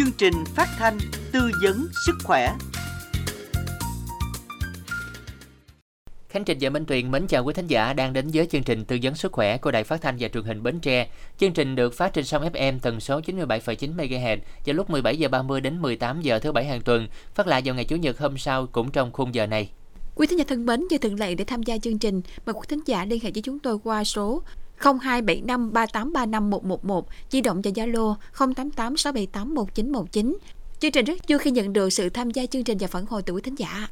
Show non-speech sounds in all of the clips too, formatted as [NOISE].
chương trình phát thanh tư vấn sức khỏe. Khánh Trình và Minh Tuyền mến chào quý thính giả đang đến với chương trình tư vấn sức khỏe của Đài Phát thanh và Truyền hình Bến Tre. Chương trình được phát trên sóng FM tần số 97,9 MHz vào lúc 17 giờ 30 đến 18 giờ thứ bảy hàng tuần, phát lại vào ngày chủ nhật hôm sau cũng trong khung giờ này. Quý thính giả thân mến, như thường lệ để tham gia chương trình, mời quý thính giả liên hệ với chúng tôi qua số 0275 3835 111, di động và Zalo 088 678 1919. Chương trình rất vui khi nhận được sự tham gia chương trình và phản hồi từ quý thính giả.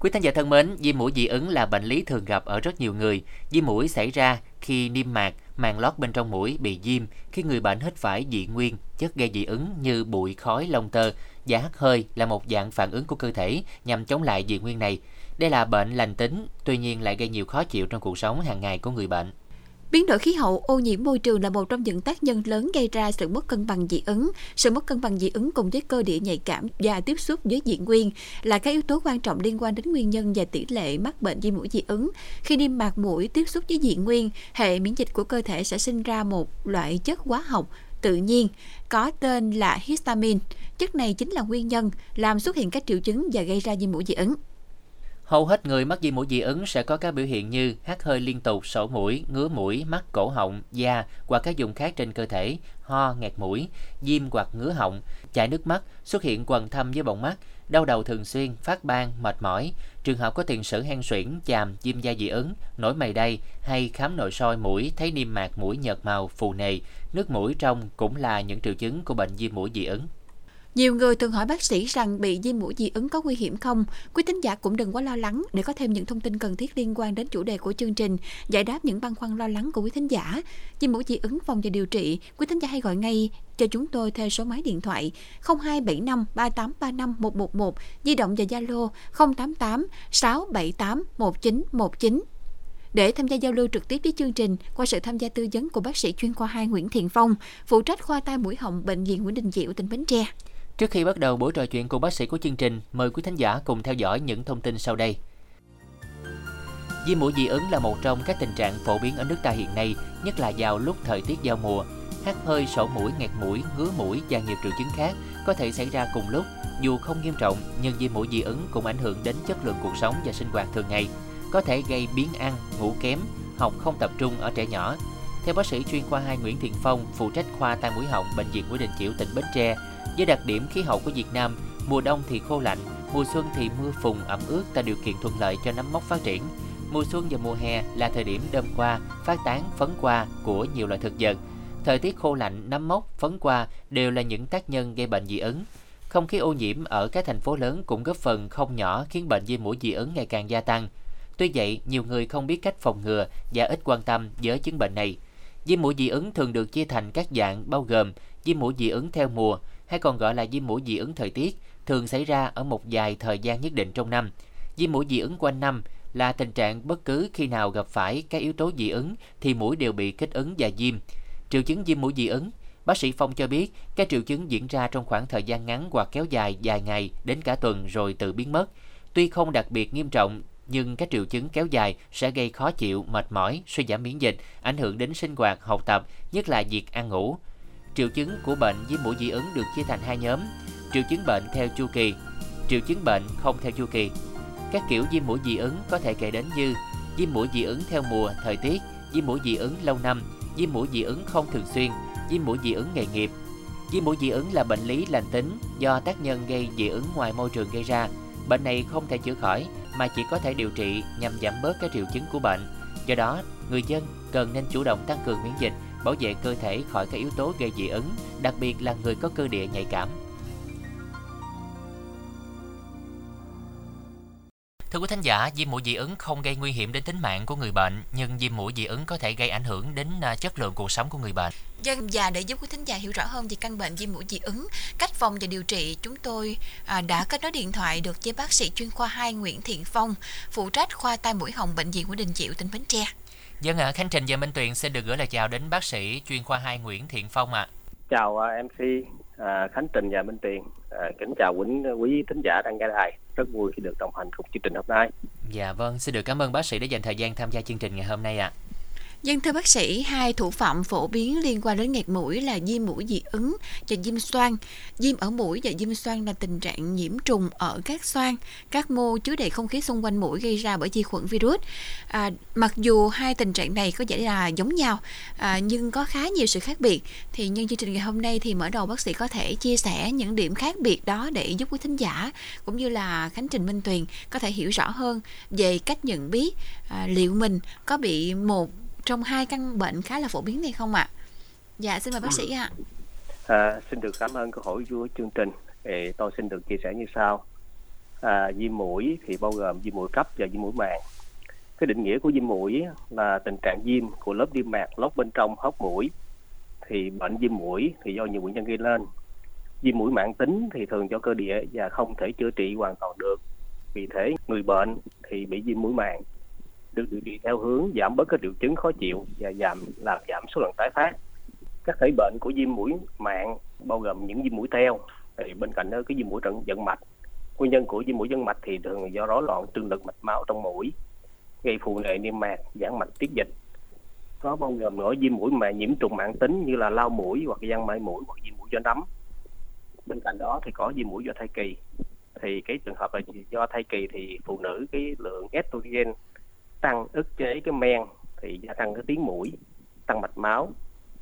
Quý thính giả thân mến, viêm mũi dị ứng là bệnh lý thường gặp ở rất nhiều người. Viêm mũi xảy ra khi niêm mạc, màng lót bên trong mũi bị viêm khi người bệnh hít phải dị nguyên, chất gây dị ứng như bụi, khói, lông tơ và hắt hơi là một dạng phản ứng của cơ thể nhằm chống lại dị nguyên này. Đây là bệnh lành tính, tuy nhiên lại gây nhiều khó chịu trong cuộc sống hàng ngày của người bệnh. Biến đổi khí hậu, ô nhiễm môi trường là một trong những tác nhân lớn gây ra sự mất cân bằng dị ứng. Sự mất cân bằng dị ứng cùng với cơ địa nhạy cảm và tiếp xúc với dị nguyên là các yếu tố quan trọng liên quan đến nguyên nhân và tỷ lệ mắc bệnh viêm mũi dị ứng. Khi niêm mạc mũi tiếp xúc với dị nguyên, hệ miễn dịch của cơ thể sẽ sinh ra một loại chất hóa học tự nhiên có tên là histamine. Chất này chính là nguyên nhân làm xuất hiện các triệu chứng và gây ra viêm mũi dị ứng. Hầu hết người mắc viêm mũi dị ứng sẽ có các biểu hiện như hắt hơi liên tục, sổ mũi, ngứa mũi, mắt, cổ họng, da hoặc các vùng khác trên cơ thể, ho, nghẹt mũi, viêm hoặc ngứa họng, chảy nước mắt, xuất hiện quầng thâm dưới bọng mắt, đau đầu thường xuyên, phát ban, mệt mỏi. Trường hợp có tiền sử hen suyễn, chàm, viêm da dị ứng, nổi mày đay hay khám nội soi mũi thấy niêm mạc mũi nhợt màu, phù nề, nước mũi trong cũng là những triệu chứng của bệnh viêm mũi dị ứng. Nhiều người thường hỏi bác sĩ rằng bị viêm mũi dị ứng có nguy hiểm không? Quý tín giả cũng đừng quá lo lắng để có thêm những thông tin cần thiết liên quan đến chủ đề của chương trình, giải đáp những băn khoăn lo lắng của quý thính giả. Viêm mũi dị ứng phòng và điều trị, quý thính giả hãy gọi ngay cho chúng tôi theo số máy điện thoại 0275 3835 111, di động và Zalo 088 678 1919. Để tham gia giao lưu trực tiếp với chương trình qua sự tham gia tư vấn của bác sĩ chuyên khoa 2 Nguyễn Thiện Phong, phụ trách khoa tai mũi họng bệnh viện Nguyễn Đình Chiểu tỉnh Bến Tre. Trước khi bắt đầu buổi trò chuyện cùng bác sĩ của chương trình, mời quý thính giả cùng theo dõi những thông tin sau đây. Viêm mũi dị ứng là một trong các tình trạng phổ biến ở nước ta hiện nay, nhất là vào lúc thời tiết giao mùa. Hát hơi, sổ mũi, nghẹt mũi, ngứa mũi và nhiều triệu chứng khác có thể xảy ra cùng lúc. Dù không nghiêm trọng, nhưng viêm mũi dị ứng cũng ảnh hưởng đến chất lượng cuộc sống và sinh hoạt thường ngày, có thể gây biến ăn, ngủ kém, học không tập trung ở trẻ nhỏ. Theo bác sĩ chuyên khoa 2 Nguyễn Thiện Phong, phụ trách khoa tai mũi họng bệnh viện Nguyễn Đình Chiểu tỉnh Bến Tre, với đặc điểm khí hậu của Việt Nam, mùa đông thì khô lạnh, mùa xuân thì mưa phùn ẩm ướt tạo điều kiện thuận lợi cho nấm mốc phát triển. Mùa xuân và mùa hè là thời điểm đơm qua, phát tán, phấn qua của nhiều loại thực vật. Thời tiết khô lạnh, nấm mốc, phấn qua đều là những tác nhân gây bệnh dị ứng. Không khí ô nhiễm ở các thành phố lớn cũng góp phần không nhỏ khiến bệnh viêm mũi dị ứng ngày càng gia tăng. Tuy vậy, nhiều người không biết cách phòng ngừa và ít quan tâm với chứng bệnh này. Viêm mũi dị ứng thường được chia thành các dạng bao gồm viêm mũi dị ứng theo mùa, hay còn gọi là viêm mũi dị ứng thời tiết, thường xảy ra ở một vài thời gian nhất định trong năm. Viêm mũi dị ứng quanh năm là tình trạng bất cứ khi nào gặp phải các yếu tố dị ứng thì mũi đều bị kích ứng và viêm. Triệu chứng viêm mũi dị ứng Bác sĩ Phong cho biết, các triệu chứng diễn ra trong khoảng thời gian ngắn hoặc kéo dài vài ngày đến cả tuần rồi tự biến mất. Tuy không đặc biệt nghiêm trọng, nhưng các triệu chứng kéo dài sẽ gây khó chịu, mệt mỏi, suy giảm miễn dịch, ảnh hưởng đến sinh hoạt, học tập, nhất là việc ăn ngủ. Triệu chứng của bệnh viêm mũi dị ứng được chia thành hai nhóm: triệu chứng bệnh theo chu kỳ, triệu chứng bệnh không theo chu kỳ. Các kiểu viêm mũi dị ứng có thể kể đến như viêm mũi dị ứng theo mùa, thời tiết, viêm mũi dị ứng lâu năm, viêm mũi dị ứng không thường xuyên, viêm mũi dị ứng nghề nghiệp. Viêm mũi dị ứng là bệnh lý lành tính do tác nhân gây dị ứng ngoài môi trường gây ra. Bệnh này không thể chữa khỏi mà chỉ có thể điều trị nhằm giảm bớt các triệu chứng của bệnh. Do đó, người dân cần nên chủ động tăng cường miễn dịch bảo vệ cơ thể khỏi các yếu tố gây dị ứng, đặc biệt là người có cơ địa nhạy cảm. Thưa quý thính giả, viêm mũi dị ứng không gây nguy hiểm đến tính mạng của người bệnh, nhưng viêm mũi dị ứng có thể gây ảnh hưởng đến à, chất lượng cuộc sống của người bệnh. Dân và để giúp quý thính giả hiểu rõ hơn về căn bệnh viêm mũi dị ứng, cách phòng và điều trị, chúng tôi à, đã kết nối điện thoại được với bác sĩ chuyên khoa 2 Nguyễn Thiện Phong, phụ trách khoa tai mũi họng bệnh viện Nguyễn Đình Chiểu tỉnh Bến Tre. Dân ạ, Khánh Trình và Minh Tuyền xin được gửi lời chào đến bác sĩ chuyên khoa 2 Nguyễn Thiện Phong ạ. À. Chào MC à, Khánh Trình và Minh Tiền. À, kính chào quý quý thính giả đang nghe đài. Rất vui khi được đồng hành cùng chương trình hôm nay. Dạ vâng, xin được cảm ơn bác sĩ đã dành thời gian tham gia chương trình ngày hôm nay ạ. À. Dân thưa bác sĩ, hai thủ phạm phổ biến liên quan đến nghẹt mũi là viêm mũi dị ứng và viêm xoang. Viêm ở mũi và viêm xoang là tình trạng nhiễm trùng ở các xoang, các mô chứa đầy không khí xung quanh mũi gây ra bởi vi khuẩn virus. À, mặc dù hai tình trạng này có vẻ là giống nhau, à, nhưng có khá nhiều sự khác biệt. Thì nhân chương trình ngày hôm nay thì mở đầu bác sĩ có thể chia sẻ những điểm khác biệt đó để giúp quý thính giả cũng như là Khánh Trình Minh Tuyền có thể hiểu rõ hơn về cách nhận biết à, liệu mình có bị một trong hai căn bệnh khá là phổ biến này không ạ? À? Dạ xin mời bác sĩ ạ. À. À, xin được cảm ơn câu hỏi của chương trình. Thì tôi xin được chia sẻ như sau. À, viêm mũi thì bao gồm viêm mũi cấp và viêm mũi màng. Cái định nghĩa của viêm mũi là tình trạng viêm của lớp niêm mạc lót bên trong hốc mũi. Thì bệnh viêm mũi thì do nhiều nguyên nhân gây lên. Viêm mũi mạng tính thì thường do cơ địa và không thể chữa trị hoàn toàn được. Vì thế người bệnh thì bị viêm mũi màng được điều trị theo hướng giảm bớt các triệu chứng khó chịu và giảm làm giảm số lần tái phát. Các thể bệnh của viêm mũi mạng bao gồm những viêm mũi teo, thì bên cạnh đó cái viêm mũi trận dẫn mạch. Nguyên nhân của viêm mũi dẫn mạch thì thường do rối loạn trương lực mạch máu trong mũi, gây phù nề niêm mạc giãn mạch tiết dịch. Có bao gồm nổi viêm mũi mà nhiễm trùng mạng tính như là lao mũi hoặc giăng mãi mũi hoặc viêm mũi do nấm. Bên cạnh đó thì có viêm mũi do thai kỳ. Thì cái trường hợp là do thai kỳ thì phụ nữ cái lượng estrogen tăng ức chế cái men thì gia tăng cái tiếng mũi tăng mạch máu.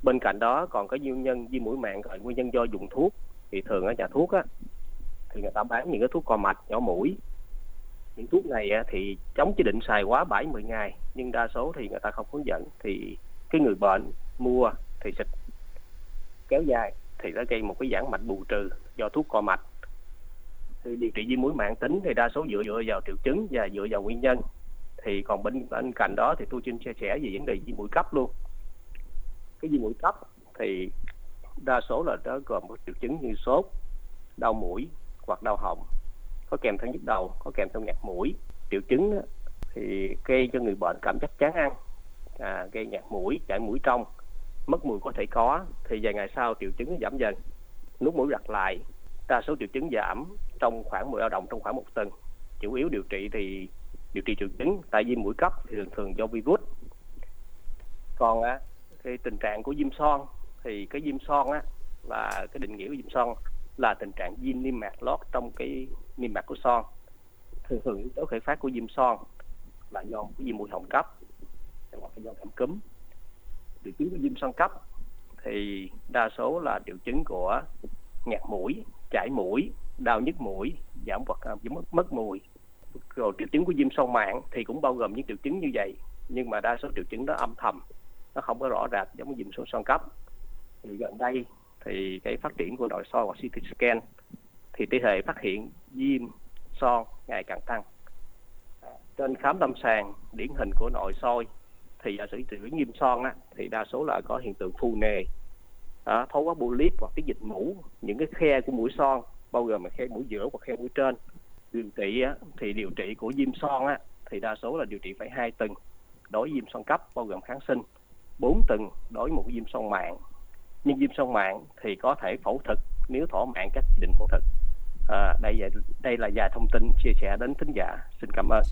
Bên cạnh đó còn có nguyên nhân viêm mũi mạng gọi nguyên nhân do dùng thuốc. Thì thường ở nhà thuốc á thì người ta bán những cái thuốc co mạch nhỏ mũi. Những thuốc này á, thì chống chỉ định xài quá 7 10 ngày nhưng đa số thì người ta không hướng dẫn. Thì cái người bệnh mua thì xịt kéo dài thì nó gây một cái giãn mạch bù trừ do thuốc co mạch. Thì điều trị viêm mũi mạng tính thì đa số dựa dựa vào triệu chứng và dựa vào nguyên nhân thì còn bên bên cạnh đó thì tôi xin chia sẻ về vấn đề viêm mũi cấp luôn. Cái viêm mũi cấp thì đa số là nó gồm có triệu chứng như sốt đau mũi hoặc đau họng. Có kèm theo nhức đầu có kèm theo ngạt mũi. Triệu chứng thì gây cho người bệnh cảm giác chán ăn à, gây ngạt mũi chảy mũi trong mất mùi có thể có. Thì vài ngày sau triệu chứng giảm dần nút mũi đặt lại. Đa số triệu chứng giảm trong khoảng 10 lao động trong khoảng một tuần. Chủ yếu điều trị thì điều trị triệu chứng, tại viêm mũi cấp thì thường thường do virus. Còn á cái tình trạng của viêm son thì cái viêm son á, là cái định nghĩa của viêm son là tình trạng viêm niêm mạc lót trong cái niêm mạc của son. Thường thường yếu tố khởi phát của viêm son là do cái viêm mũi họng cấp hoặc là do cảm cúm. Triệu chứng của viêm son cấp thì đa số là triệu chứng của ngạt mũi, chảy mũi, đau nhức mũi, giảm hoặc à, mất mất mùi rồi triệu chứng của viêm xoang mạng thì cũng bao gồm những triệu chứng như vậy. Nhưng mà đa số triệu chứng đó âm thầm nó không có rõ rệt giống như viêm xoang cấp. Thì gần đây thì cái phát triển của nội soi hoặc CT scan thì tỷ lệ phát hiện viêm son ngày càng tăng. Trên khám lâm sàng điển hình của nội soi thì giả sử triệu chứng viêm son á, thì đa số là có hiện tượng phù nề. À, thấu quá polyp hoặc cái dịch mũ. Những cái khe của mũi son bao gồm là khe mũi giữa hoặc khe mũi trên điều trị á, thì điều trị của viêm son á, thì đa số là điều trị phải hai tuần đối viêm son cấp bao gồm kháng sinh. 4 tuần đối một viêm son mạng. Nhưng viêm son mạng thì có thể phẫu thuật nếu thỏa mãn các quy định phẫu thuật. À, đây đây là vài thông tin chia sẻ đến thính giả. Xin cảm ơn.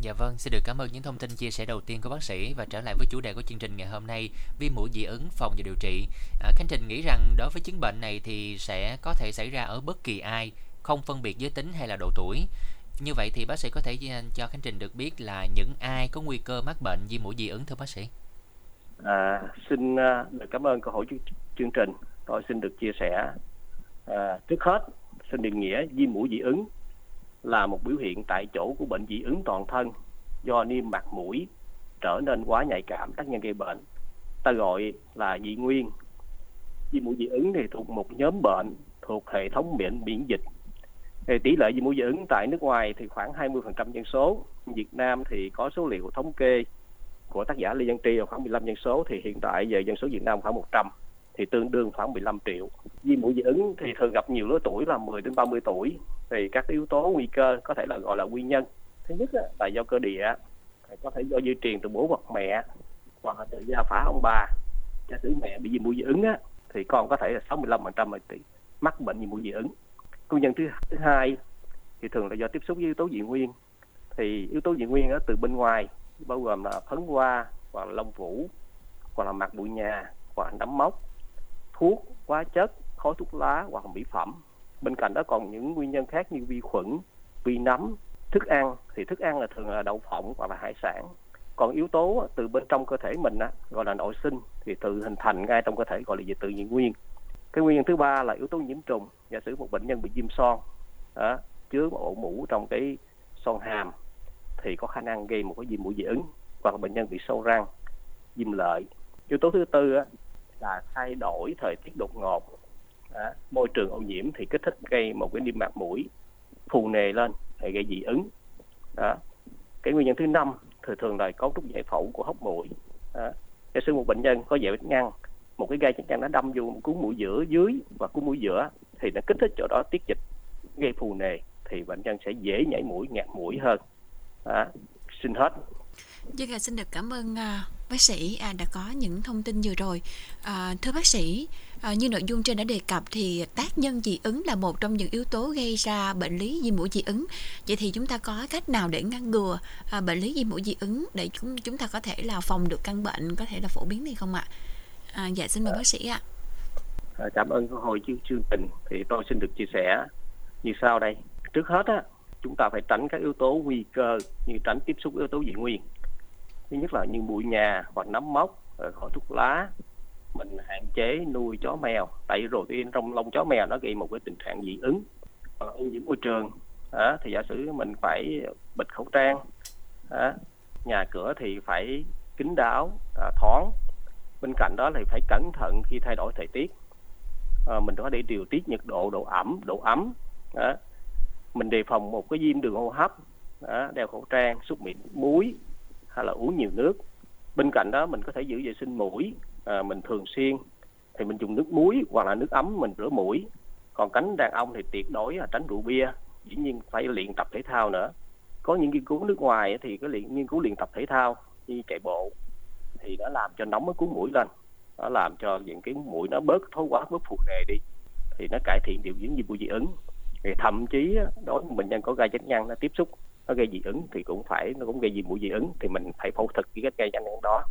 Dạ vâng, xin được cảm ơn những thông tin chia sẻ đầu tiên của bác sĩ và trở lại với chủ đề của chương trình ngày hôm nay viêm mũi dị ứng phòng và điều trị. À, Khánh Trình nghĩ rằng đối với chứng bệnh này thì sẽ có thể xảy ra ở bất kỳ ai không phân biệt giới tính hay là độ tuổi. Như vậy thì bác sĩ có thể à, cho Khánh Trình được biết là những ai có nguy cơ mắc bệnh viêm mũi dị ứng thưa bác sĩ? À, xin à, được cảm ơn câu hỏi chương trình. Tôi xin được chia sẻ. À, trước hết, xin định nghĩa viêm mũi dị ứng là một biểu hiện tại chỗ của bệnh dị ứng toàn thân do niêm mạc mũi trở nên quá nhạy cảm tác nhân gây bệnh. Ta gọi là dị nguyên. Viêm mũi dị ứng thì thuộc một nhóm bệnh thuộc hệ thống miễn miễn dịch tỷ lệ viêm mũi dị ứng tại nước ngoài thì khoảng 20% dân số. Việt Nam thì có số liệu thống kê của tác giả Lê Văn Tri là khoảng 15 dân số thì hiện tại về dân số Việt Nam khoảng 100 thì tương đương khoảng 15 triệu. Viêm mũi dị ứng thì thường gặp nhiều lứa tuổi là 10 đến 30 tuổi thì các yếu tố nguy cơ có thể là gọi là nguyên nhân. Thứ nhất là do cơ địa, có thể do di truyền từ bố hoặc mẹ hoặc là từ gia phả ông bà. cha sử mẹ bị viêm mũi dị ứng á, thì con có thể là 65% mắc bệnh di mũi dị ứng nguyên nhân thứ, thứ hai thì thường là do tiếp xúc với yếu tố dị nguyên. Thì yếu tố dị nguyên đó từ bên ngoài bao gồm là phấn hoa hoặc là lông vũ hoặc là mặt bụi nhà hoặc là nấm mốc thuốc hóa chất khói thuốc lá hoặc là mỹ phẩm. Bên cạnh đó còn những nguyên nhân khác như vi khuẩn vi nấm thức ăn. Thì thức ăn là thường là đậu phộng hoặc là hải sản. Còn yếu tố từ bên trong cơ thể mình á, gọi là nội sinh thì tự hình thành ngay trong cơ thể gọi là tự nhiên nguyên cái nguyên nhân thứ ba là yếu tố nhiễm trùng giả sử một bệnh nhân bị viêm son đó, chứa một ổ mũ trong cái son hàm thì có khả năng gây một cái viêm mũi dị ứng hoặc bệnh nhân bị sâu răng viêm lợi yếu tố thứ tư á, là thay đổi thời tiết đột ngột đó, môi trường ô nhiễm thì kích thích gây một cái niêm mạc mũi phù nề lên thì gây dị ứng đó. cái nguyên nhân thứ năm thường thường là cấu trúc giải phẫu của hốc mũi đó. giả sử một bệnh nhân có dẹp ngăn một cái gai chắc chắn nó đâm vô một cuốn mũi giữa dưới và cuốn mũi giữa thì nó kích thích chỗ đó tiết dịch gây phù nề thì bệnh nhân sẽ dễ nhảy mũi ngạt mũi hơn đó. xin hết Dân à, xin được cảm ơn à, bác sĩ à, đã có những thông tin vừa rồi. À, thưa bác sĩ, à, như nội dung trên đã đề cập thì tác nhân dị ứng là một trong những yếu tố gây ra bệnh lý viêm mũi dị ứng. Vậy thì chúng ta có cách nào để ngăn ngừa bệnh lý viêm mũi dị ứng để chúng chúng ta có thể là phòng được căn bệnh có thể là phổ biến này không ạ? À, dạ xin mời bác sĩ ạ. À, cảm ơn câu hỏi chương trình. Thì tôi xin được chia sẻ như sau đây. Trước hết á, chúng ta phải tránh các yếu tố nguy cơ như tránh tiếp xúc yếu tố dị nguyên. Thứ nhất là như bụi nhà hoặc nấm mốc khỏi thuốc lá mình hạn chế nuôi chó mèo. Tại vì protein trong lông chó mèo nó gây một cái tình trạng dị ứng ô nhiễm môi trường. Đó, thì giả sử mình phải bịt khẩu trang đó, nhà cửa thì phải kín đáo à, thoáng bên cạnh đó thì phải cẩn thận khi thay đổi thời tiết. À, mình có thể điều tiết nhiệt độ độ ẩm độ ấm đó. mình đề phòng một cái viêm đường hô hấp đó, đeo khẩu trang xúc miệng muối hay là uống nhiều nước. Bên cạnh đó mình có thể giữ vệ sinh mũi à, mình thường xuyên thì mình dùng nước muối hoặc là nước ấm mình rửa mũi. Còn cánh đàn ông thì tuyệt đối là tránh rượu bia dĩ nhiên phải luyện tập thể thao nữa. Có những nghiên cứu nước ngoài thì cái luyện nghiên cứu luyện tập thể thao như chạy bộ thì nó làm cho nóng cái cuốn mũi lên. Nó làm cho những cái mũi nó bớt thối quá, bớt phù nề đi. Thì nó cải thiện điều dưỡng như bụi dị ứng. Thì thậm chí đối với bệnh nhân có gai chánh nhăn nó tiếp xúc, nó gây dị ứng thì cũng phải, nó cũng gây dị mũi dị ứng thì mình phải phẫu thuật cái gai chánh nhăn đó.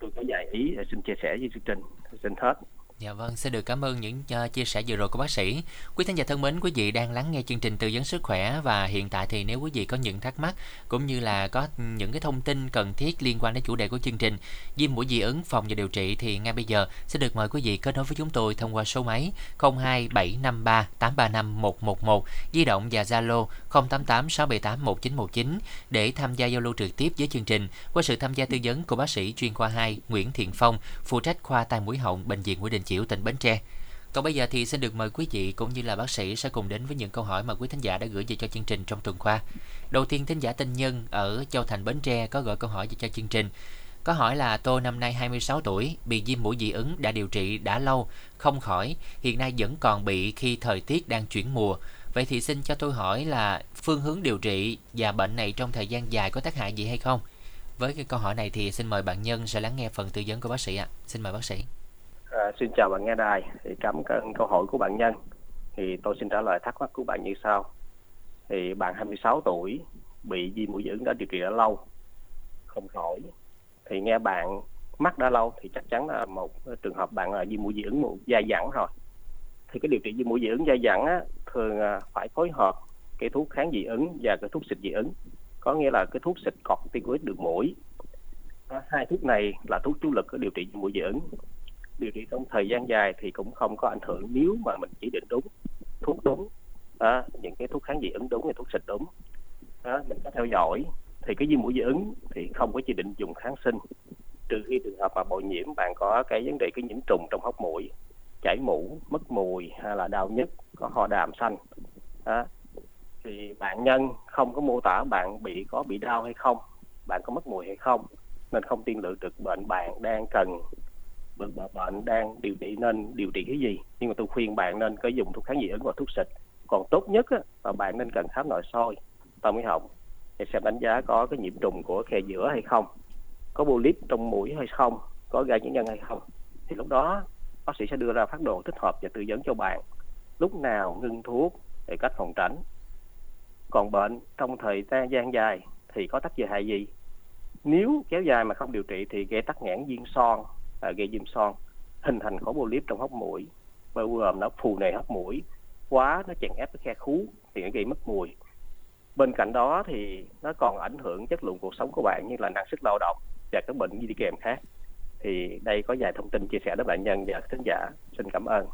Tôi có vài ý xin chia sẻ với chương trình. Xin hết. Dạ vâng, xin được cảm ơn những uh, chia sẻ vừa rồi của bác sĩ. Quý thính giả thân mến, quý vị đang lắng nghe chương trình tư vấn sức khỏe và hiện tại thì nếu quý vị có những thắc mắc cũng như là có những cái thông tin cần thiết liên quan đến chủ đề của chương trình viêm mũi dị ứng phòng và điều trị thì ngay bây giờ sẽ được mời quý vị kết nối với chúng tôi thông qua số máy 02753 835 111, di động và Zalo 088 678 1919 để tham gia giao lưu trực tiếp với chương trình qua sự tham gia tư vấn của bác sĩ chuyên khoa 2 Nguyễn Thiện Phong, phụ trách khoa tai mũi họng bệnh viện Nguyễn Đình Chiểu, tỉnh Bến Tre. Còn bây giờ thì xin được mời quý vị cũng như là bác sĩ sẽ cùng đến với những câu hỏi mà quý thính giả đã gửi về cho chương trình trong tuần qua. Đầu tiên thính giả Tinh Nhân ở Châu Thành Bến Tre có gửi câu hỏi về cho chương trình. Có hỏi là tôi năm nay 26 tuổi, bị viêm mũi dị ứng đã điều trị đã lâu, không khỏi, hiện nay vẫn còn bị khi thời tiết đang chuyển mùa. Vậy thì xin cho tôi hỏi là phương hướng điều trị và bệnh này trong thời gian dài có tác hại gì hay không? Với cái câu hỏi này thì xin mời bạn Nhân sẽ lắng nghe phần tư vấn của bác sĩ ạ. À. Xin mời bác sĩ. À, xin chào bạn nghe đài. Thì cảm ơn câu hỏi của bạn Nhân. Thì tôi xin trả lời thắc mắc của bạn như sau. Thì bạn 26 tuổi bị viêm mũi dị ứng đã điều trị đã lâu, không khỏi. Thì nghe bạn mắc đã lâu thì chắc chắn là một trường hợp bạn là viêm mũi dị ứng một dai dẳng rồi. Thì cái điều trị viêm mũi dị ứng dai dẳng á, thường à, phải phối hợp cái thuốc kháng dị ứng và cái thuốc xịt dị ứng. Có nghĩa là cái thuốc xịt corticoid được mũi. Hai thuốc này là thuốc chủ lực của điều trị viêm mũi dị ứng điều trị trong thời gian dài thì cũng không có ảnh hưởng. Nếu mà mình chỉ định đúng thuốc đúng à, những cái thuốc kháng dị ứng đúng thì thuốc xịt đúng à, mình có theo dõi thì cái viêm mũi dị ứng thì không có chỉ định dùng kháng sinh. Trừ khi trường hợp mà bội nhiễm bạn có cái vấn đề cái nhiễm trùng trong hốc mũi chảy mũ mất mùi hay là đau nhức có ho đàm xanh à, thì bạn nhân không có mô tả bạn bị có bị đau hay không bạn có mất mùi hay không nên không tiên lượng được bệnh bạn đang cần Vâng, bệnh bệnh đang điều trị nên điều trị cái gì? Nhưng mà tôi khuyên bạn nên có dùng thuốc kháng dị ứng và thuốc xịt. Còn tốt nhất á, là bạn nên cần khám nội soi. Tai mũi họng để xem đánh giá có cái nhiễm trùng của khe giữa hay không. Có polyp trong mũi hay không? Có gai nhiễm nhân hay không? Thì lúc đó bác sĩ sẽ đưa ra phát đồ thích hợp và tư vấn cho bạn. Lúc nào ngưng thuốc để cách phòng tránh. Còn bệnh trong thời gian dài thì có tác dụng hại gì nếu kéo dài mà không điều trị thì gây tắc nghẽn viên son à, gây viêm son hình thành khối polyp trong hốc mũi. Bao gồm nó phù nề hốc mũi quá nó chèn ép cái khe khú thì nó gây mất mùi. Bên cạnh đó thì nó còn ảnh hưởng chất lượng cuộc sống của bạn như là năng suất lao động và các bệnh đi kèm khác. Thì đây có vài thông tin chia sẻ đến bệnh nhân và khán giả. Xin cảm ơn.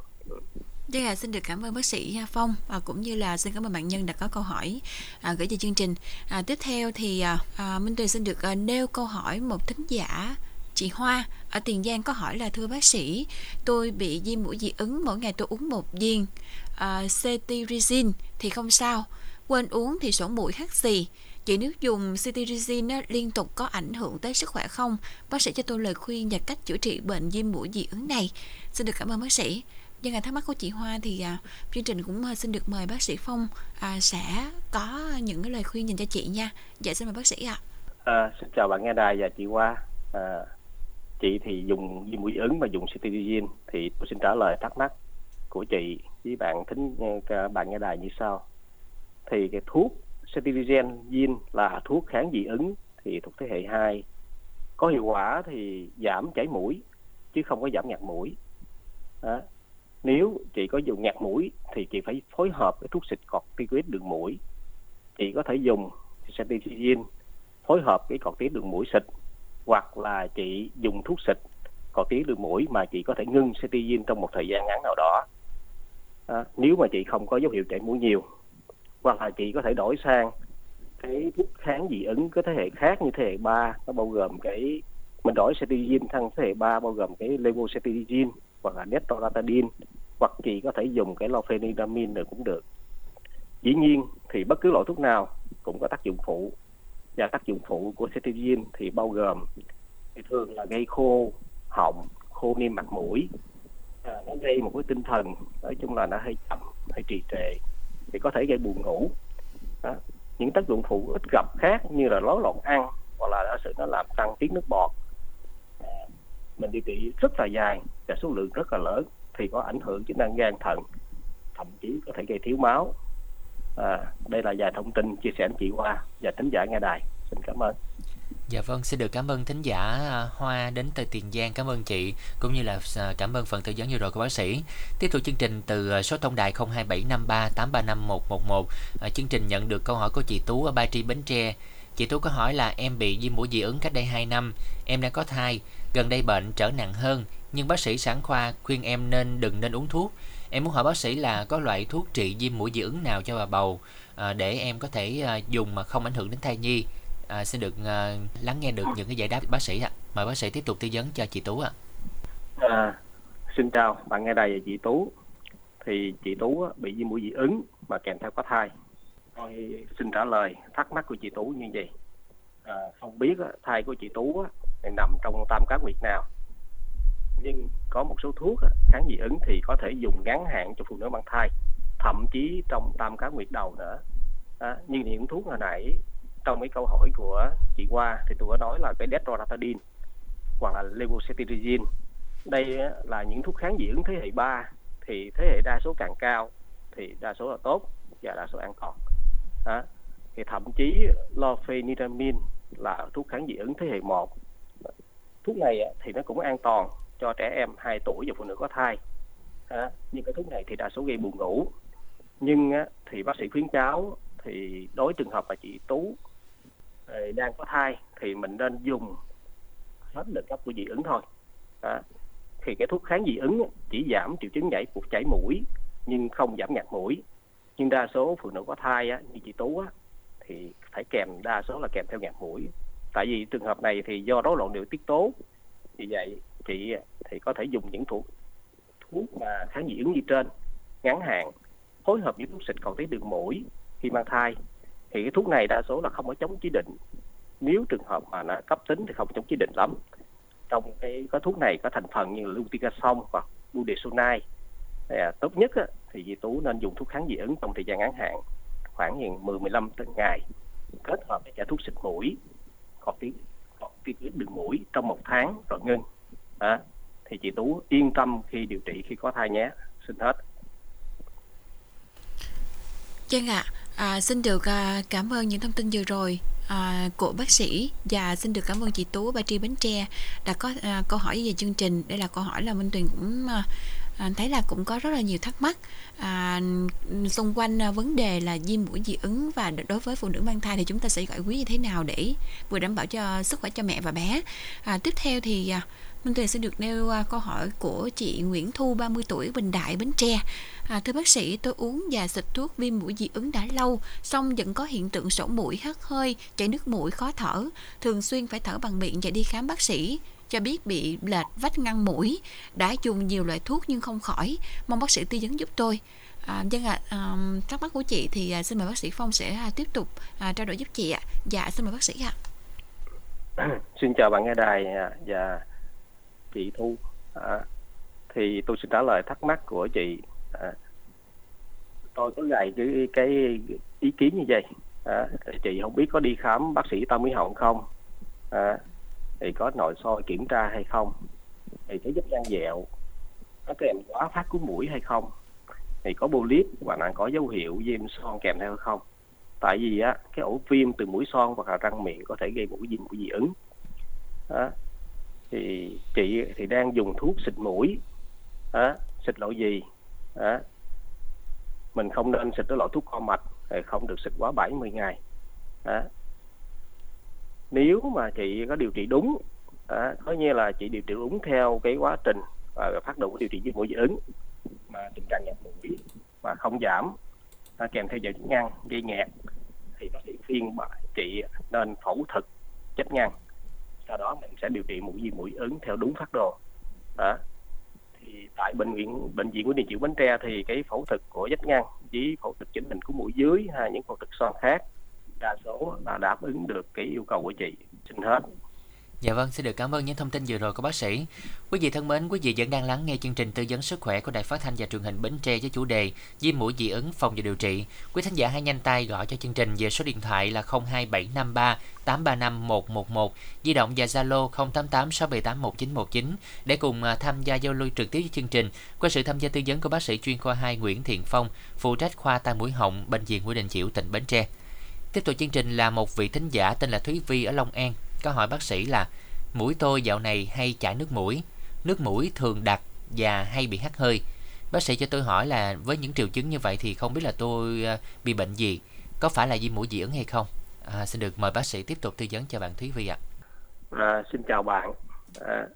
Dạ, ạ, xin được cảm ơn bác sĩ Phong và cũng như là xin cảm ơn bạn nhân đã có câu hỏi à, gửi về chương trình. À, tiếp theo thì à, à Minh Tuyền xin được à, nêu câu hỏi một thính giả chị Hoa ở Tiền Giang có hỏi là thưa bác sĩ, tôi bị viêm mũi dị ứng mỗi ngày tôi uống một viên uh, cetirizine thì không sao, quên uống thì sổ mũi hắt xì. chị nếu dùng cetirizine liên tục có ảnh hưởng tới sức khỏe không? Bác sĩ cho tôi lời khuyên và cách chữa trị bệnh viêm mũi dị ứng này. Xin được cảm ơn bác sĩ. nhân ngài thắc mắc của chị Hoa thì à, chương trình cũng à, xin được mời bác sĩ Phong à, sẽ có những cái lời khuyên dành cho chị nha. Dạ xin mời bác sĩ ạ. À, xin chào bạn nghe đài và chị Hoa. À, chị thì dùng viêm mũi ứng và dùng cetirizine thì tôi xin trả lời thắc mắc của chị với bạn thính ờ, bạn nghe đài như sau. Thì cái thuốc cetirizine là thuốc kháng dị ứng thì thuộc thế hệ 2 có hiệu quả thì giảm chảy mũi, chứ không có giảm ngạt mũi. Đó. Nếu chị có dùng ngạt mũi thì chị phải phối hợp với thuốc xịt corticoid đường mũi. Chị có thể dùng cetirizine phối hợp với corticoid đường mũi xịt hoặc là chị dùng thuốc xịt corticoid đường mũi mà chị có thể ngưng cetirizine trong một thời gian ngắn nào đó. À, nếu mà chị không có dấu hiệu chảy mũi nhiều hoặc là chị có thể đổi sang cái thuốc kháng dị ứng cái thế hệ khác như thế hệ 3 nó bao gồm cái mình đổi cetirizine sang thế hệ 3 bao gồm cái levocetirizine hoặc là netoratadine hoặc chị có thể dùng cái lofenidamine nữa cũng được. Dĩ nhiên thì bất cứ loại thuốc nào cũng có tác dụng phụ và tác dụng phụ của cetirizine thì bao gồm thì thường là gây khô họng khô niêm mặt mũi à, nó gây một cái tinh thần nói chung là nó hơi chậm hơi trì trệ thì có thể gây buồn ngủ. Đó. những tác dụng phụ ít gặp khác như là rối loạn ăn hoặc là giả sự nó làm tăng tiết nước bọt. À, mình điều trị rất là dài và số lượng rất là lớn thì có ảnh hưởng chức năng gan thận thậm chí có thể gây thiếu máu à, đây là vài thông tin chia sẻ anh chị Hoa và thính giả nghe đài xin cảm ơn Dạ vâng, xin được cảm ơn thính giả à, Hoa đến từ Tiền Giang, cảm ơn chị cũng như là à, cảm ơn phần tư vấn vừa rồi của bác sĩ. Tiếp tục chương trình từ à, số thông đài 02753 835 111. chương trình nhận được câu hỏi của chị Tú ở Ba Tri Bến Tre. Chị Tú có hỏi là em bị viêm mũi dị ứng cách đây 2 năm, em đang có thai, gần đây bệnh trở nặng hơn, nhưng bác sĩ sản khoa khuyên em nên đừng nên uống thuốc. Em muốn hỏi bác sĩ là có loại thuốc trị viêm mũi dị ứng nào cho bà bầu à, để em có thể à, dùng mà không ảnh hưởng đến thai nhi. À, xin được à, lắng nghe được những cái giải đáp bác sĩ ạ. À. Mời bác sĩ tiếp tục tư vấn cho chị Tú ạ. À. À, xin chào, bạn nghe đài là chị Tú. Thì chị Tú bị viêm mũi dị ứng mà kèm theo có thai tôi xin trả lời thắc mắc của chị Tú như vậy à, không biết thai của chị Tú nằm trong tam cá nguyệt nào nhưng có một số thuốc kháng dị ứng thì có thể dùng ngắn hạn cho phụ nữ mang thai thậm chí trong tam cá nguyệt đầu nữa. À, nhưng những thuốc hồi nãy trong mấy câu hỏi của chị Hoa thì tôi có nói là cái detroratadine hoặc là levocetirizine. Đây là những thuốc kháng dị ứng thế hệ 3 thì thế hệ đa số càng cao thì đa số là tốt và đa số an toàn. À, thì thậm chí lofeniramine là thuốc kháng dị ứng thế hệ 1 thuốc này thì nó cũng an toàn cho trẻ em 2 tuổi và phụ nữ có thai. À, nhưng cái thuốc này thì đa số gây buồn ngủ. Nhưng á, thì bác sĩ khuyến cáo thì đối trường hợp mà chị tú ờ, đang có thai thì mình nên dùng hết lượng cấp của dị ứng thôi. À, thì cái thuốc kháng dị ứng chỉ giảm triệu chứng nhảy cuộc chảy mũi nhưng không giảm ngạt mũi. Nhưng đa số phụ nữ có thai á, như chị tú á, thì phải kèm đa số là kèm theo ngạt mũi. Tại vì trường hợp này thì do rối loạn điều tiết tố vì vậy chị thì có thể dùng những thuốc thuốc mà kháng dị ứng như trên ngắn hạn phối hợp với thuốc xịt còn tiết đường mũi khi mang thai. Thì cái thuốc này đa số là không có chống chỉ định. Nếu trường hợp mà nó cấp tính thì không chống chỉ định lắm. Trong cái có thuốc này có thành phần như là luticasone hoặc budesonide. À, tốt nhất á, thì dì tú nên dùng thuốc kháng dị ứng trong thời gian ngắn hạn khoảng 10-15 ngày kết hợp với cả thuốc xịt mũi hoặc tí hoặc đường mũi trong một tháng rồi ngưng. À, thì chị tú yên tâm khi điều trị khi có thai nhé. Xin hết. Trang ạ, à, xin được à, cảm ơn những thông tin vừa rồi à, của bác sĩ. Và xin được cảm ơn chị Tú Ba Tri Bến Tre đã có à, câu hỏi về chương trình. Đây là câu hỏi là Minh Tuyền cũng à, à, thấy là cũng có rất là nhiều thắc mắc à, xung quanh à, vấn đề là viêm mũi dị ứng và đối với phụ nữ mang thai thì chúng ta sẽ giải quyết như thế nào để vừa đảm bảo cho sức khỏe cho mẹ và bé. À, tiếp theo thì à, Minh Tuyền sẽ được nêu à, câu hỏi của chị Nguyễn Thu 30 tuổi Bình Đại Bến Tre. À, thưa bác sĩ, tôi uống và xịt thuốc viêm mũi dị ứng đã lâu, song vẫn có hiện tượng sổ mũi, hắt hơi, chảy nước mũi, khó thở, thường xuyên phải thở bằng miệng và đi khám bác sĩ cho biết bị lệch vách ngăn mũi, đã dùng nhiều loại thuốc nhưng không khỏi, mong bác sĩ tư vấn giúp tôi. À, dân ạ, à, thắc mắc của chị thì à, xin mời bác sĩ Phong sẽ à, tiếp tục à, trao đổi giúp chị ạ. Dạ, xin mời bác sĩ ạ. [CLEARS THROAT] xin chào bạn nghe đài và dạ, chị Thu. À, thì tôi xin trả lời thắc mắc của chị. À, tôi có gầy cái cái ý kiến như vậy. À, chị không biết có đi khám bác sĩ tâm mỹ họng không? À, thì có nội soi kiểm tra hay không? Thì thấy giúp gan dẹo, có kèm quá phát của mũi hay không? Thì có polyp và là có dấu hiệu viêm son kèm theo không? Tại vì á, cái ổ viêm từ mũi son hoặc là răng miệng có thể gây mũi viêm, mũi dị ứng. Đó thì chị thì đang dùng thuốc xịt mũi đó. xịt loại gì đó. mình không nên xịt cái loại thuốc co mạch không được xịt quá 70 ngày đó nếu mà chị có điều trị đúng à, có như là chị điều trị đúng theo cái quá trình và phát động của điều trị với mũi dị ứng mà tình trạng nhạt mũi mà không giảm à, kèm theo chất ngăn gây nghẹt thì bác sĩ khuyên chị nên phẫu thuật chết ngăn sau đó mình sẽ điều trị mũi viêm mũi ứng theo đúng phác đồ. Đó. Thì tại bệnh viện bệnh viện của điều trị Bến Tre thì cái phẫu thuật của vách ngăn với phẫu thuật chỉnh hình của mũi dưới hay những phẫu thuật son khác đa số là đáp ứng được cái yêu cầu của chị xin hết Dạ vâng, xin được cảm ơn những thông tin vừa rồi của bác sĩ. Quý vị thân mến, quý vị vẫn đang lắng nghe chương trình tư vấn sức khỏe của Đài Phát thanh và Truyền hình Bến Tre với chủ đề viêm mũi dị ứng phòng và điều trị. Quý thính giả hãy nhanh tay gọi cho chương trình về số điện thoại là 02753 835 111, di động và Zalo 088 678 1919 để cùng à, tham gia giao lưu trực tiếp với chương trình qua sự tham gia tư vấn của bác sĩ chuyên khoa 2 Nguyễn Thiện Phong, phụ trách khoa tai mũi họng bệnh viện Nguyễn Đình Chiểu tỉnh Bến Tre. Tiếp tục chương trình là một vị thính giả tên là Thúy Vi ở Long An có hỏi bác sĩ là mũi tôi dạo này hay chảy nước mũi, nước mũi thường đặc và hay bị hắt hơi. Bác sĩ cho tôi hỏi là với những triệu chứng như vậy thì không biết là tôi ờ, bị bệnh gì, có phải là viêm mũi dị ứng hay không? À, xin được mời bác sĩ tiếp tục tư vấn cho bạn Thúy Vi ạ. À, xin chào bạn. À,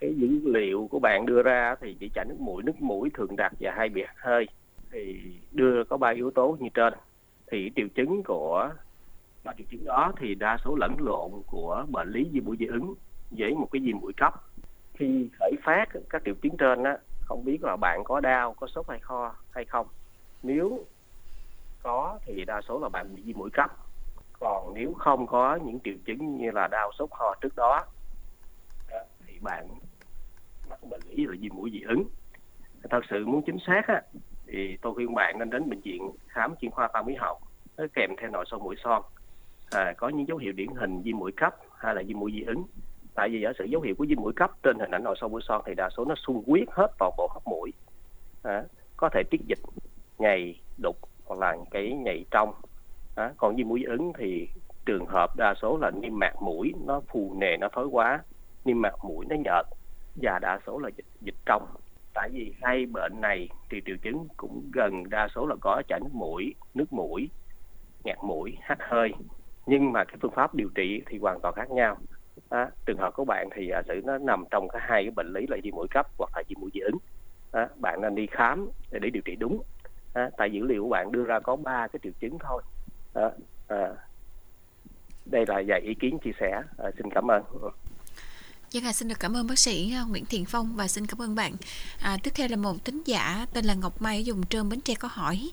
cái dữ liệu của bạn đưa ra thì chỉ chảy nước mũi, nước mũi thường đặc và hay bị hắt hơi thì đưa có ba yếu tố như trên thì triệu chứng của và triệu chứng đó thì đa số lẫn lộn của bệnh lý viêm mũi dị ứng với một cái viêm mũi cấp. Khi khởi phát các triệu chứng trên á không biết là bạn có đau có sốt hay kho hay không. Nếu có thì đa số là bạn bị viêm mũi cấp. Còn nếu không có những triệu chứng như là đau sốt ho trước đó thì bạn mắc bệnh lý là viêm mũi dị ứng. Thật sự muốn chính xác á, thì tôi khuyên bạn nên đến bệnh viện khám chuyên khoa tai mũi họng kèm theo nội soi mũi son. À, có những dấu hiệu điển hình viêm mũi cấp hay là viêm mũi dị ứng. Tại vì giả sử dấu hiệu của viêm mũi cấp trên hình ảnh nội soi mũi son thì đa số nó sung huyết hết toàn bộ hốc mũi. À, có thể tiết dịch nhầy đục hoặc là cái nhầy trong. À, còn viêm mũi dị ứng thì trường hợp đa số là niêm mạc mũi nó phù nề nó thối quá niêm mạc mũi nó nhợt và đa số là dịch, dịch trong tại vì hai bệnh này thì triệu chứng cũng gần đa số là có chảy nước mũi nước mũi ngạt mũi hắt hơi. Nhưng mà cái phương pháp điều trị thì hoàn toàn khác nhau. À, trường hợp của bạn thì giả sử nó nằm trong cái hai cái bệnh lý là viêm mũi cấp hoặc là viêm mũi dị ứng. À, bạn nên đi khám để, để điều trị đúng. À, tại dữ liệu của bạn đưa ra có ba cái triệu chứng thôi. À, à, đây là vài ý kiến chia sẻ. À, xin cảm ơn. Dân dạ, vâng, xin được cảm ơn bác sĩ à, Nguyễn Thiện Phong và xin cảm ơn bạn. À, tiếp theo là một tính giả tên là Ngọc Mai ở dùng trơm Bến Tre có hỏi.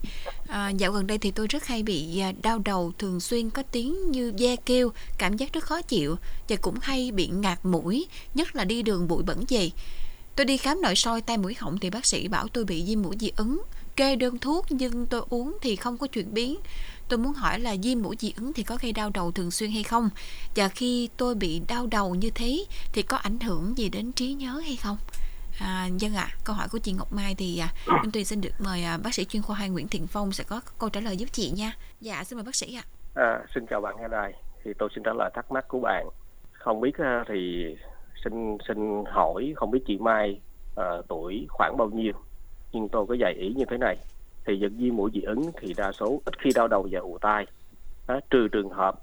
À, dạo gần đây thì tôi rất hay bị à, đau đầu, thường xuyên có tiếng như ve kêu, cảm giác rất khó chịu và cũng hay bị ngạt mũi, nhất là đi đường bụi bẩn gì. Tôi đi khám nội soi tai mũi họng thì bác sĩ bảo tôi bị viêm mũi dị ứng, kê đơn thuốc nhưng tôi uống thì không có chuyển biến Tôi muốn hỏi là viêm mũi dị ứng thì có gây đau đầu thường xuyên hay không? Và khi tôi bị đau đầu như thế thì có ảnh hưởng gì đến trí nhớ hay không? À, dân ạ, à, câu hỏi của chị Ngọc Mai thì à, chúng tôi xin được mời à, bác sĩ chuyên khoa 2 Nguyễn Thiện Phong sẽ có câu trả lời giúp chị nha. Dạ, xin mời bác sĩ ạ. À. À, xin chào bạn nghe đài. Thì tôi xin trả lời thắc mắc của bạn. Không biết à, thì xin xin hỏi không biết chị Mai à, tuổi khoảng bao nhiêu nhưng tôi có dạy ý như thế này thì giật viêm mũi dị ứng thì đa số ít khi đau đầu và ù tai. Đó, trừ trường hợp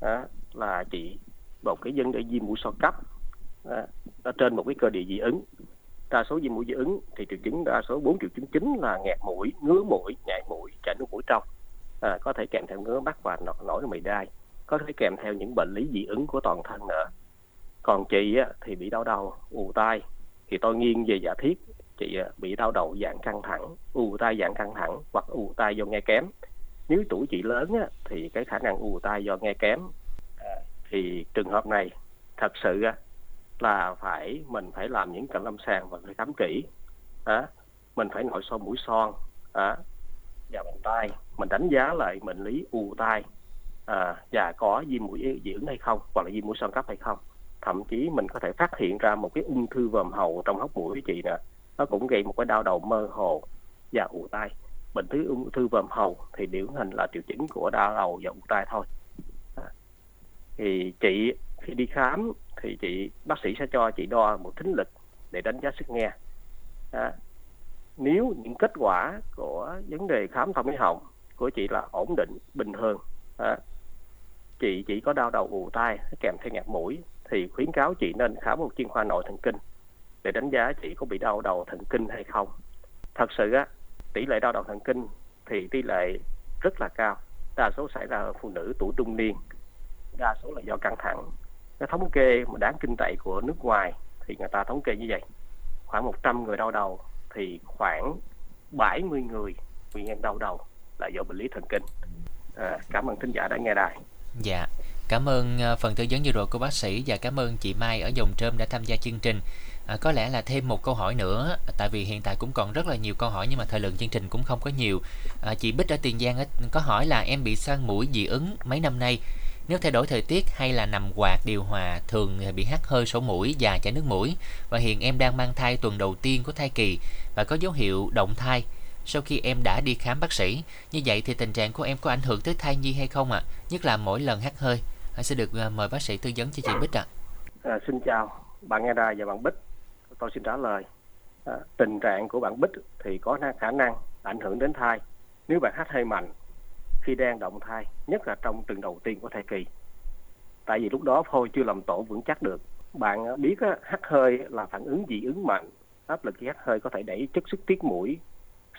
đó, là chị một cái dân để di mũi so cấp đó, ở trên một cái cơ địa dị ứng. Đa số viêm mũi dị ứng thì triệu chứng đa số bốn triệu chứng chính là nghẹt mũi ngứa mũi nhạy mũi chảy nước mũi trong. À, có thể kèm theo ngứa mắt và nổi, nổi mày đai. Có thể kèm theo những bệnh lý dị ứng của toàn thân nữa. Còn chị á, thì bị đau đầu ù tai thì tôi nghiêng về giả thiết chị à, bị đau đầu dạng căng thẳng ù tai dạng căng thẳng hoặc ù tai do nghe kém. Nếu tuổi chị lớn á, thì cái khả năng ù tai do nghe kém à, thì trường hợp này thật sự á, là phải mình phải làm những cận lâm sàng và phải khám kỹ. À, mình phải nội soi mũi son à, và bàn tay. Mình đánh giá lại bệnh lý ù tai à, và có viêm mũi dị ứng hay không hoặc là viêm mũi son cấp hay không. Thậm chí mình có thể phát hiện ra một cái ung thư vòm hầu trong hốc mũi của chị nè nó cũng gây một cái đau đầu mơ hồ và ù tai. Bệnh thứ ung thư vòm hầu thì điển hình là triệu chứng của đau đầu và ù tai thôi. À, thì chị khi đi khám thì chị bác sĩ sẽ cho chị đo một thính lực để đánh giá sức nghe. À, nếu những kết quả của vấn đề khám thông mỹ họng của chị là ổn định bình thường à, chị chỉ có đau đầu ù tai kèm theo ngạt mũi thì khuyến cáo chị nên khám một chuyên khoa nội thần kinh để đánh giá chị có bị đau đầu thần kinh hay không. Thật sự á tỷ lệ đau đầu thần kinh thì tỷ lệ rất là cao. Đa số xảy ra ở phụ nữ tuổi trung niên đa số là do căng thẳng. Cái thống kê mà đáng kinh tệ của nước ngoài thì người ta thống kê như vậy. Khoảng 100 người đau đầu thì khoảng 70 người nguyên nhân đau đầu là do bệnh lý thần kinh. À, cảm ơn thính giả đã nghe đài. Dạ cảm ơn à, phần tư vấn vừa rồi của bác sĩ và cảm ơn chị Mai ở dòng trơm đã tham gia chương trình à, có lẽ là thêm một câu hỏi nữa tại vì hiện tại cũng còn rất là nhiều câu hỏi nhưng mà thời lượng chương trình cũng không có nhiều. À, chị Bích ở Tiền Giang có hỏi là em bị sang mũi dị ứng mấy năm nay? Nếu thay đổi thời tiết hay là nằm quạt điều hòa thường bị hắt hơi sổ mũi và chảy nước mũi. Và hiện em đang mang thai tuần đầu tiên của thai kỳ và có dấu hiệu động thai sau khi em đã đi khám bác sĩ. Như vậy thì tình trạng của em có ảnh hưởng tới thai nhi hay không ạ? À? nhất là mỗi lần hắt hơi. À, sẽ được à, mời bác sĩ tư vấn cho chị Bích ạ. À. à, xin chào bạn nghe đài và bạn Bích tôi xin trả lời. À, tình trạng của bạn Bích thì có khả năng ảnh hưởng đến thai. Nếu bạn hắt hơi mạnh khi đang động thai nhất là trong tuần đầu tiên của thai kỳ tại vì lúc đó phôi chưa làm tổ vững chắc được. Bạn à, biết à, hắt hơi là phản ứng dị ứng mạnh áp lực khi hắt hơi có thể đẩy chất xuất tiết mũi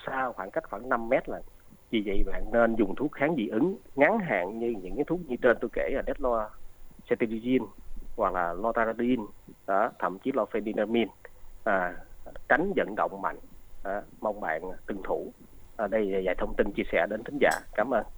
xa khoảng cách khoảng 5 mét là vì vậy bạn nên dùng thuốc kháng dị ứng ngắn hạn như những cái thuốc như trên tôi kể là desloratadine cetirizine hoặc là loratadine đó thậm chí là phenidramine à, tránh vận động mạnh à, mong bạn tuân thủ à, đây là vài thông tin chia sẻ đến thính giả cảm ơn vâng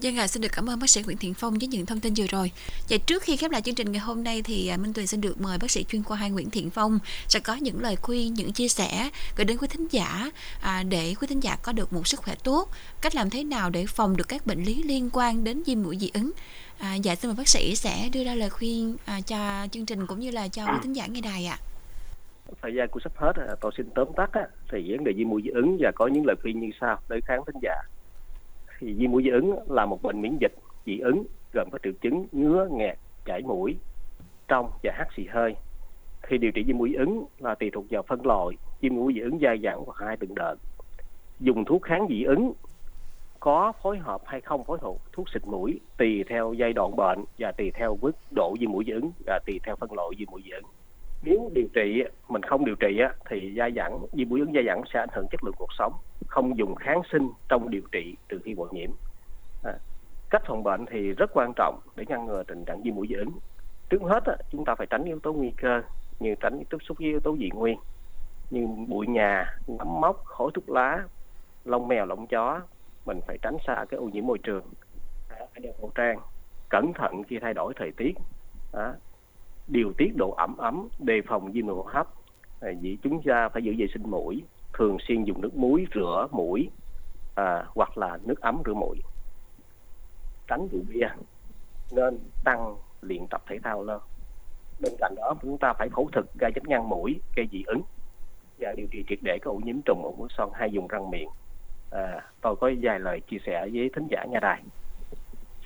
Dân à, xin được cảm ơn bác sĩ Nguyễn Thiện Phong với những thông tin vừa rồi. Và trước khi khép lại chương trình ngày hôm nay thì à, Minh Tuyền xin được mời bác sĩ chuyên khoa 2 Nguyễn Thiện Phong sẽ có những lời khuyên, những chia sẻ gửi đến quý thính giả à, để quý thính giả có được một sức khỏe tốt, cách làm thế nào để phòng được các bệnh lý liên quan đến viêm mũi dị ứng. À, dạ xin mời bác sĩ sẽ đưa ra lời khuyên à, cho chương trình cũng như là cho quý thính giả nghe đài ạ. Thời gian của sắp hết, tôi xin tóm tắt thì vấn đề viêm mũi dị ứng và có những lời khuyên như sau để kháng thính giả. Thì viêm mũi dị ứng là một bệnh miễn dịch dị ứng gồm có triệu chứng ngứa nghẹt chảy mũi trong và hắt xì hơi. Thì điều trị viêm mũi dị ứng là tùy thuộc vào phân loại viêm mũi dị ứng dai dẳng hoặc hai từng đợt. Dùng thuốc kháng dị ứng có phối hợp hay không phối hợp thuốc xịt mũi tùy theo giai đoạn bệnh và tùy theo mức độ viêm mũi dị ứng và tùy theo phân loại viêm mũi dị ứng nếu điều trị mình không điều trị thì dai dẳng viêm mũi ứng dai dẳng sẽ ảnh hưởng chất lượng cuộc sống không dùng kháng sinh trong điều trị từ khi bội nhiễm. À, cách phòng bệnh thì rất quan trọng để ngăn ngừa tình trạng viêm mũi dị ứng. Trước hết chúng ta phải tránh yếu tố nguy cơ như tránh tiếp xúc với yếu tố dị nguyên như bụi nhà nấm mốc khói thuốc lá lông mèo lông chó. Mình phải tránh xa cái ô nhiễm môi trường. Phải đeo khẩu trang cẩn thận khi thay đổi thời tiết điều tiết độ ẩm ấm đề phòng viêm đường hô hấp. À, vì chúng ta phải giữ vệ sinh mũi thường xuyên dùng nước muối rửa mũi à, hoặc là nước ấm rửa mũi. Tránh rượu bia nên tăng luyện tập thể thao lên. Bên cạnh đó chúng ta phải phẫu thuật gai chích ngăn mũi gây dị ứng và điều trị triệt để các ổ nhiễm trùng ổ mũi son hay dùng răng miệng. À, tôi có vài lời chia sẻ với thính giả nhà đài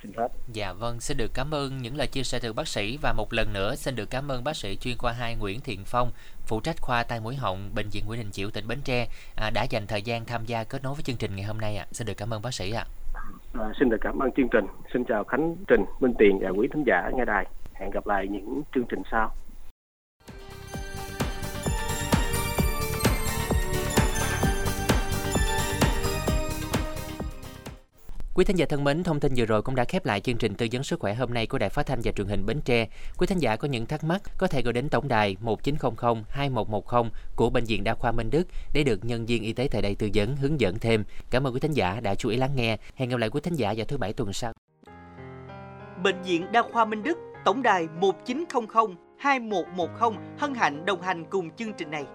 xin hết dạ vâng xin được cảm ơn những lời chia sẻ từ bác sĩ. Và một lần nữa xin được cảm ơn bác sĩ chuyên khoa 2 Nguyễn Thiện Phong phụ trách khoa tai mũi họng bệnh viện Nguyễn Đình Chiểu tỉnh Bến Tre à, đã dành thời gian tham gia kết nối với chương trình ngày hôm nay ạ. À. xin được cảm ơn bác sĩ ạ. À. à, xin được cảm ơn chương trình. Xin chào Khánh Trình Minh Tiền và quý thính giả nghe đài. Hẹn gặp lại những chương trình sau Quý thính giả thân mến, thông tin vừa rồi cũng đã khép lại chương trình tư vấn sức khỏe hôm nay của Đài Phát thanh và Truyền hình Bến Tre. Quý thính giả có những thắc mắc có thể gọi đến tổng đài 1900 2110 của bệnh viện Đa khoa Minh Đức để được nhân viên y tế tại đây tư vấn hướng dẫn thêm. Cảm ơn quý thính giả đã chú ý lắng nghe. Hẹn gặp lại quý thính giả vào thứ bảy tuần sau. Bệnh viện Đa khoa Minh Đức, tổng đài 1900 2110 hân hạnh đồng hành cùng chương trình này.